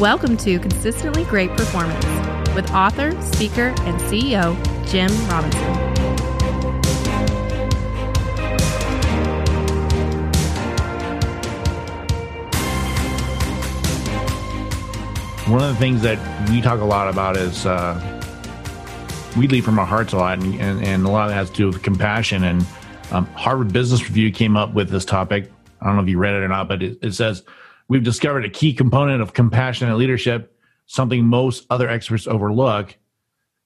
Welcome to Consistently Great Performance with author, speaker, and CEO Jim Robinson. One of the things that we talk a lot about is uh, we lead from our hearts a lot, and, and, and, a lot of that has to do with compassion. And um, Harvard Business Review came up with this topic. I don't know if you read it or not, but it, it says We've discovered a key component of compassionate leadership, something most other experts overlook.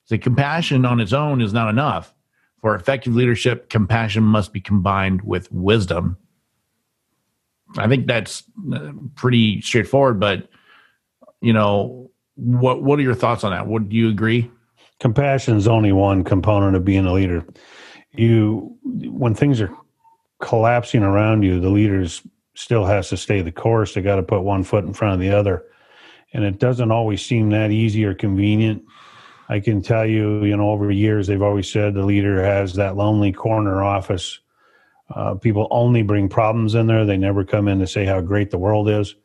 The compassion on its own is not enough. For effective leadership, compassion must be combined with wisdom. I think that's uh, pretty straightforward, but you know, what what are your thoughts on that? Would you agree? Compassion is only one component of being a leader. You when things are collapsing around you, the leaders still has to stay the course. They got to put one foot in front of the other. And it doesn't always seem that easy or convenient. I can tell you, you know, over years, they've always said the leader has that lonely corner office. Uh, people only bring problems in there. They never come in to say how great the world is.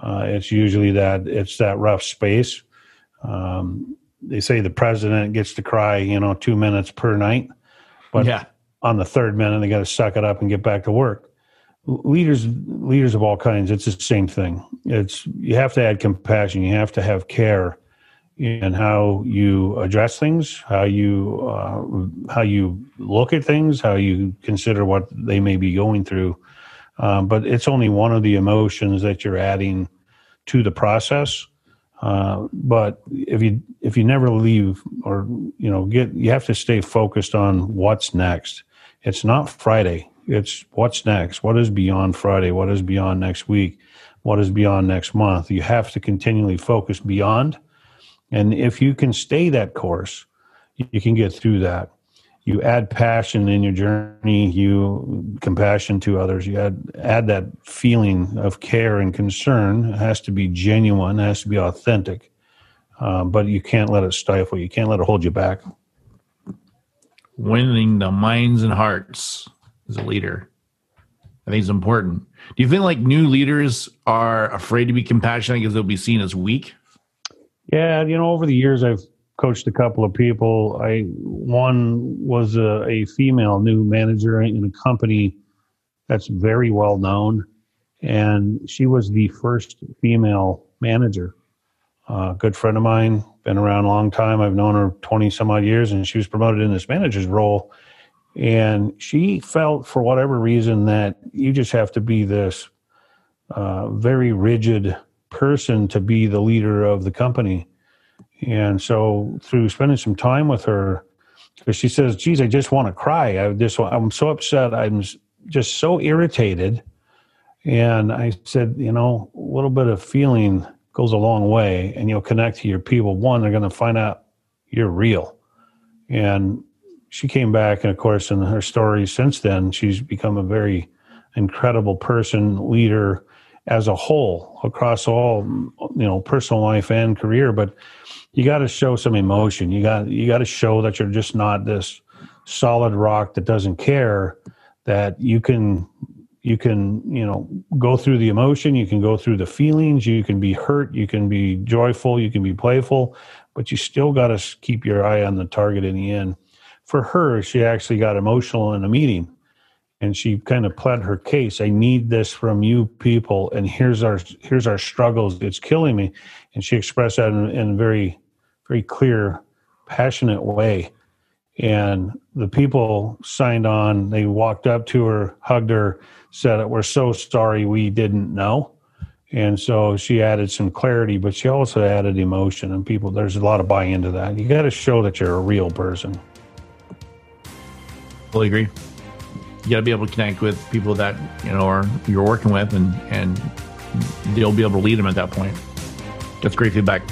Uh, it's usually that it's that rough space. Um, they say the president gets to cry, you know, two minutes per night, but yeah. on the third minute they got to suck it up and get back to work leaders leaders of all kinds it's the same thing. It's you have to add compassion you have to have care in how you address things how you uh, how you look at things how you consider what they may be going through. Um, but it's only one of the emotions that you're adding to the process. Uh, but if you if you never leave or you know get you have to stay focused on what's next. It's not friday it's what's next? What is beyond Friday? What is beyond next week? What is beyond next month? You have to continually focus beyond. And if you can stay that course, you can get through that. You add passion in your journey, you compassion to others, you add add that feeling of care and concern. It has to be genuine, it has to be authentic. Um, but you can't let it stifle you, can't let it hold you back. Winning the minds and hearts as a leader. I think it's important. Do you think like new leaders are afraid to be compassionate because they'll be seen as weak? Yeah, you know, over the years I've coached a couple of people. I one was a, a female new manager in a company that's very well known, and she was the first female manager. A uh, good friend of mine, been around a long time. I've known her twenty some odd years, and she was promoted in this manager's role and she felt, for whatever reason, that you just have to be this uh, very rigid person to be the leader of the company. And so, through spending some time with her, because she says, "Geez, I just want to cry. I just, I'm so upset. I'm just so irritated." And I said, "You know, a little bit of feeling goes a long way, and you'll connect to your people. One, they're going to find out you're real, and she came back, and of course, in her story since then, she's become a very incredible person, leader as a whole across all you know personal life and career. But you got to show some emotion. You got you got to show that you're just not this solid rock that doesn't care. That you can you can you know go through the emotion you can go through the feelings you can be hurt you can be joyful you can be playful but you still got to keep your eye on the target in the end for her, she actually got emotional in a meeting and she kind of pled her case. I need this from you people, and here's our here's our struggles. It's killing me, and she expressed that in, in a very very clear, passionate way. And the people signed on. They walked up to her, hugged her, said, "We're so sorry, we didn't know." And so she added some clarity, but she also added emotion. And people, there's a lot of buy into that. You got to show that you're a real person. Fully agree. You got to be able to connect with people that you know are you're working with, and and they'll be able to lead them at that point. That's great feedback.